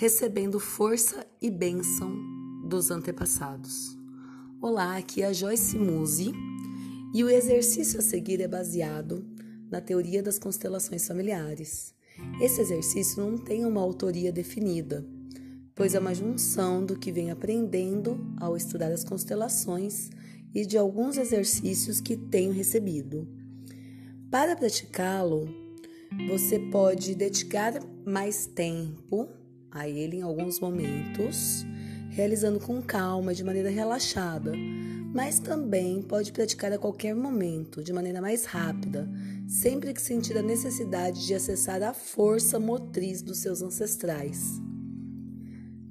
recebendo força e bênção dos antepassados. Olá, aqui é a Joyce Muse e o exercício a seguir é baseado na teoria das constelações familiares. Esse exercício não tem uma autoria definida, pois é uma junção do que vem aprendendo ao estudar as constelações e de alguns exercícios que tenho recebido. Para praticá-lo, você pode dedicar mais tempo a ele em alguns momentos, realizando com calma, de maneira relaxada, mas também pode praticar a qualquer momento, de maneira mais rápida, sempre que sentir a necessidade de acessar a força motriz dos seus ancestrais.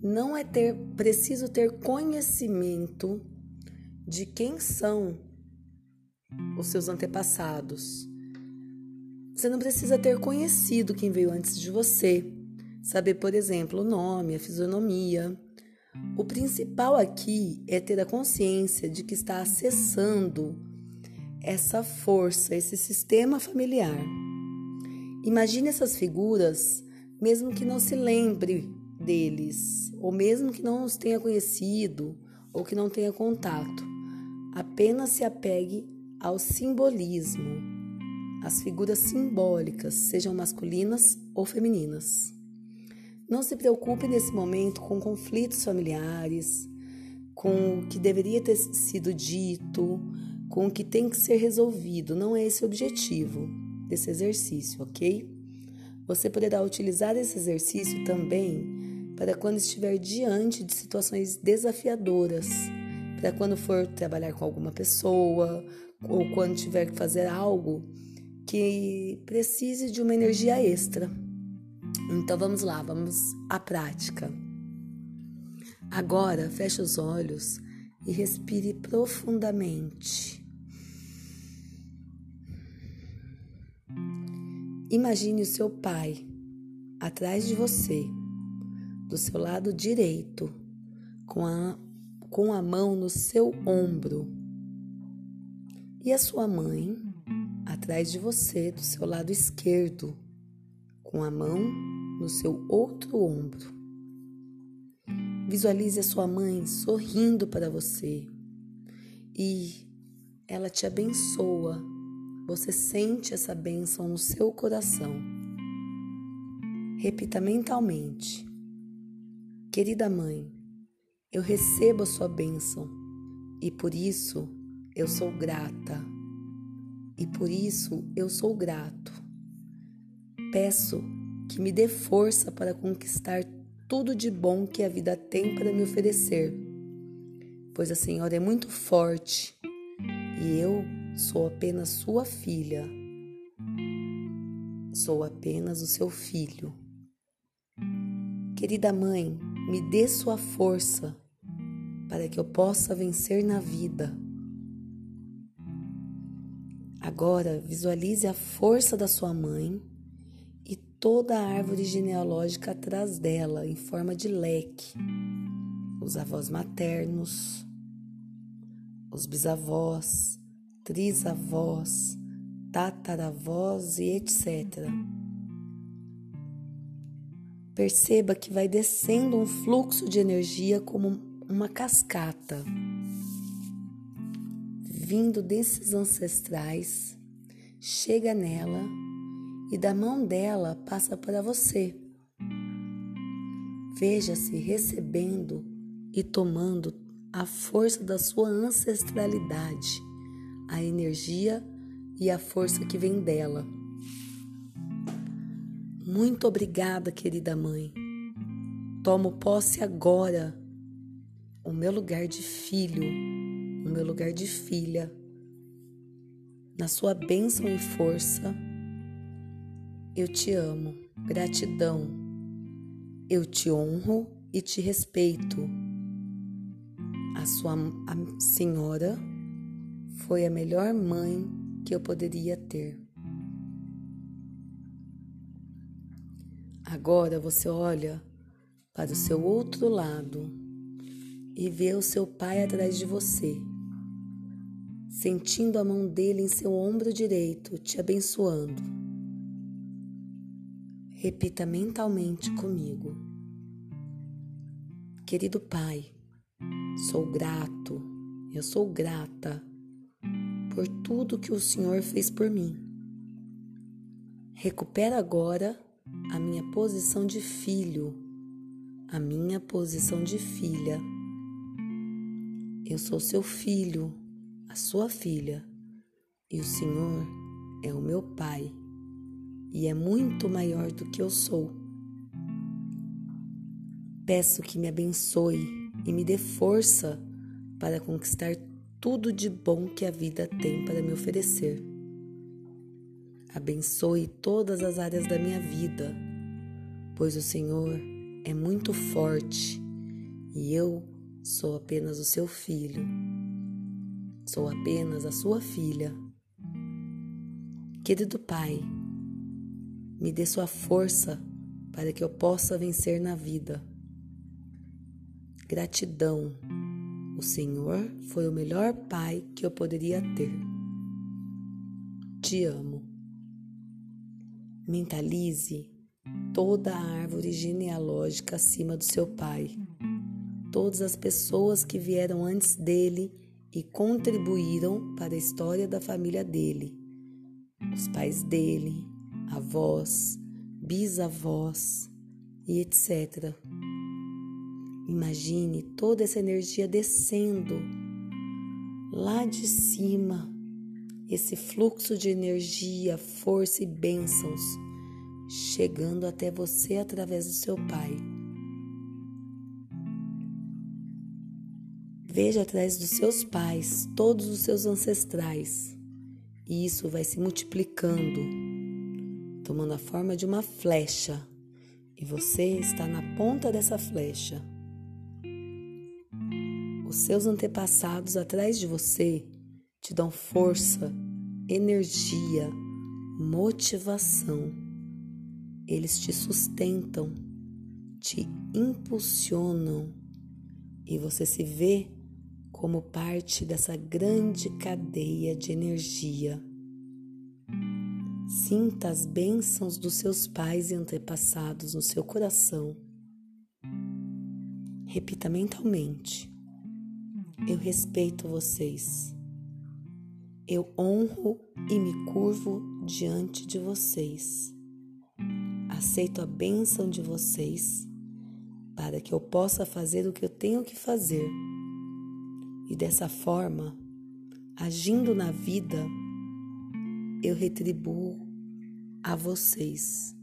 Não é ter preciso ter conhecimento de quem são os seus antepassados. Você não precisa ter conhecido quem veio antes de você saber, por exemplo, o nome, a fisionomia. O principal aqui é ter a consciência de que está acessando essa força, esse sistema familiar. Imagine essas figuras, mesmo que não se lembre deles, ou mesmo que não os tenha conhecido, ou que não tenha contato. Apenas se apegue ao simbolismo, às figuras simbólicas, sejam masculinas ou femininas. Não se preocupe nesse momento com conflitos familiares, com o que deveria ter sido dito, com o que tem que ser resolvido. Não é esse o objetivo desse exercício, ok? Você poderá utilizar esse exercício também para quando estiver diante de situações desafiadoras, para quando for trabalhar com alguma pessoa ou quando tiver que fazer algo que precise de uma energia extra. Então vamos lá, vamos à prática. Agora feche os olhos e respire profundamente. Imagine o seu pai atrás de você, do seu lado direito, com a, com a mão no seu ombro, e a sua mãe atrás de você, do seu lado esquerdo, com a mão no seu outro ombro. Visualize a sua mãe sorrindo para você e ela te abençoa. Você sente essa bênção no seu coração. Repita mentalmente: Querida mãe, eu recebo a sua bênção e por isso eu sou grata. E por isso eu sou grato. Peço que me dê força para conquistar tudo de bom que a vida tem para me oferecer, pois a Senhora é muito forte e eu sou apenas sua filha. Sou apenas o seu filho. Querida mãe, me dê sua força para que eu possa vencer na vida. Agora visualize a força da sua mãe toda a árvore genealógica atrás dela, em forma de leque. Os avós maternos, os bisavós, trisavós, tataravós e etc. Perceba que vai descendo um fluxo de energia como uma cascata, vindo desses ancestrais, chega nela e da mão dela passa para você. Veja-se recebendo e tomando a força da sua ancestralidade, a energia e a força que vem dela. Muito obrigada, querida mãe. Tomo posse agora, o meu lugar de filho, o meu lugar de filha, na sua bênção e força eu te amo, gratidão. Eu te honro e te respeito. A sua a senhora foi a melhor mãe que eu poderia ter. Agora você olha para o seu outro lado e vê o seu pai atrás de você, sentindo a mão dele em seu ombro direito, te abençoando. Repita mentalmente comigo: Querido Pai, sou grato, eu sou grata por tudo que o Senhor fez por mim. Recupera agora a minha posição de filho, a minha posição de filha. Eu sou seu filho, a sua filha, e o Senhor é o meu Pai, e é muito maior do que eu sou. Peço que me abençoe e me dê força para conquistar tudo de bom que a vida tem para me oferecer. Abençoe todas as áreas da minha vida, pois o Senhor é muito forte e eu sou apenas o seu filho. Sou apenas a sua filha. Querido Pai, me dê sua força para que eu possa vencer na vida. Gratidão. O Senhor foi o melhor pai que eu poderia ter. Te amo. Mentalize toda a árvore genealógica acima do seu pai, todas as pessoas que vieram antes dele e contribuíram para a história da família dele, os pais dele, avós, bisavós e etc. Imagine toda essa energia descendo lá de cima, esse fluxo de energia, força e bênçãos chegando até você através do seu Pai. Veja atrás dos seus pais todos os seus ancestrais, e isso vai se multiplicando, tomando a forma de uma flecha, e você está na ponta dessa flecha. Os seus antepassados atrás de você te dão força, energia, motivação. Eles te sustentam, te impulsionam e você se vê como parte dessa grande cadeia de energia. Sinta as bênçãos dos seus pais e antepassados no seu coração. Repita mentalmente: eu respeito vocês. Eu honro e me curvo diante de vocês. Aceito a bênção de vocês para que eu possa fazer o que eu tenho que fazer. E dessa forma, agindo na vida, eu retribuo a vocês.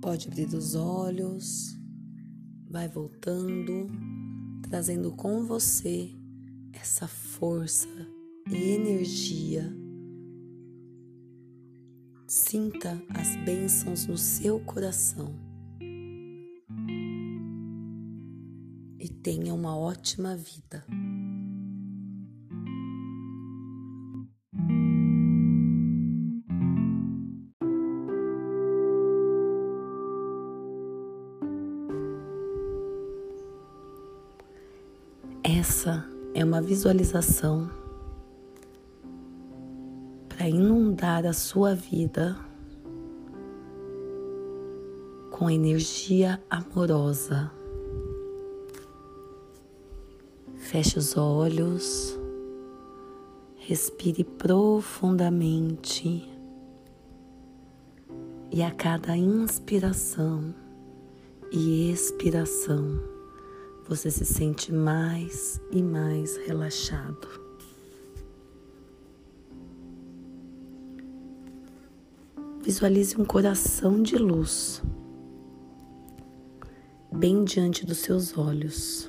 Pode abrir os olhos, vai voltando, trazendo com você essa força e energia. Sinta as bênçãos no seu coração tenha uma ótima vida. Essa é uma visualização para inundar a sua vida com energia amorosa. Feche os olhos, respire profundamente e a cada inspiração e expiração você se sente mais e mais relaxado. Visualize um coração de luz bem diante dos seus olhos.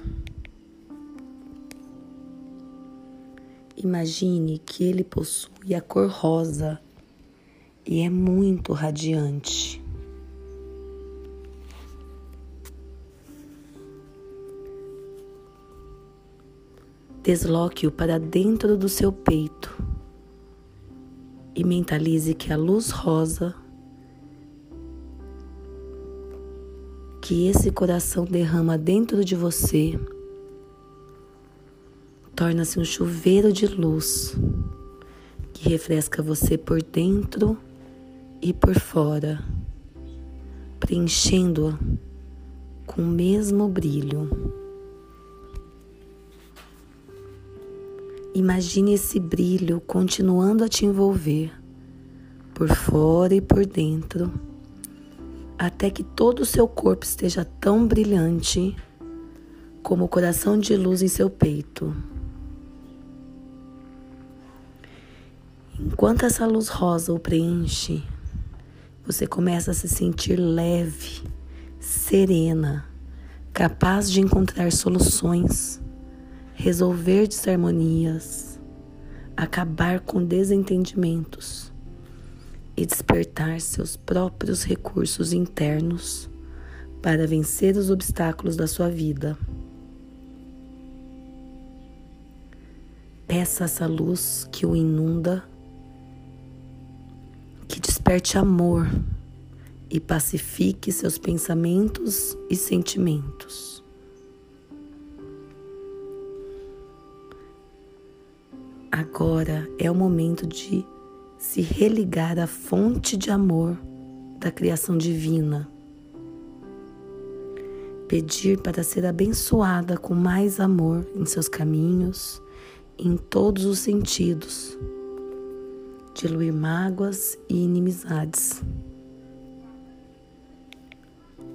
Imagine que ele possui a cor rosa e é muito radiante. Desloque-o para dentro do seu peito e mentalize que a luz rosa que esse coração derrama dentro de você torna-se um chuveiro de luz que refresca você por dentro e por fora, preenchendo-a com o mesmo brilho. Imagine esse brilho continuando a te envolver por fora e por dentro, até que todo o seu corpo esteja tão brilhante como o coração de luz em seu peito. Enquanto essa luz rosa o preenche, você começa a se sentir leve, serena, capaz de encontrar soluções resolver desarmonias, acabar com desentendimentos e despertar seus próprios recursos internos para vencer os obstáculos da sua vida. Peça essa luz que o inunda, desperte amor e pacifique seus pensamentos e sentimentos. Agora é o momento de se religar à fonte de amor da criação divina. Pedir para ser abençoada com mais amor em seus caminhos, em todos os sentidos. Diluir mágoas e inimizades.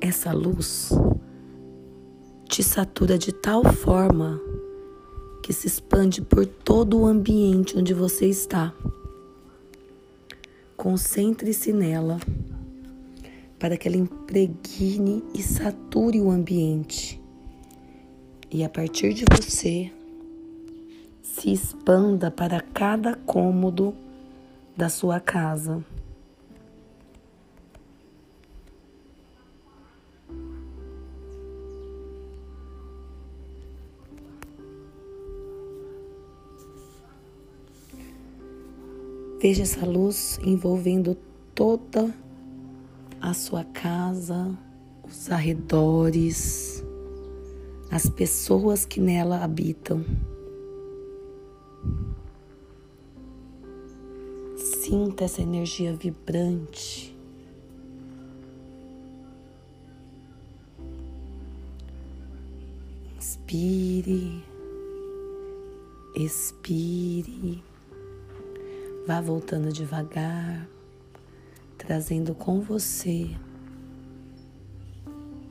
Essa luz te satura de tal forma que se expande por todo o ambiente onde você está. Concentre-se nela para que ela impregne e sature o ambiente. E a partir de você, se expanda para cada cômodo da sua casa. Veja essa luz envolvendo toda a sua casa, os arredores, as pessoas que nela habitam. Sinta essa energia vibrante. Inspire, expire. Vá voltando devagar, trazendo com você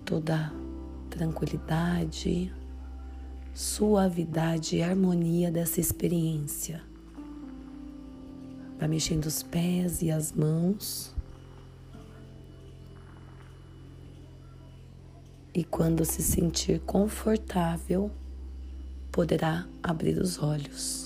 toda tranquilidade, suavidade e harmonia dessa experiência. Vá mexendo os pés e as mãos. E quando se sentir confortável, poderá abrir os olhos.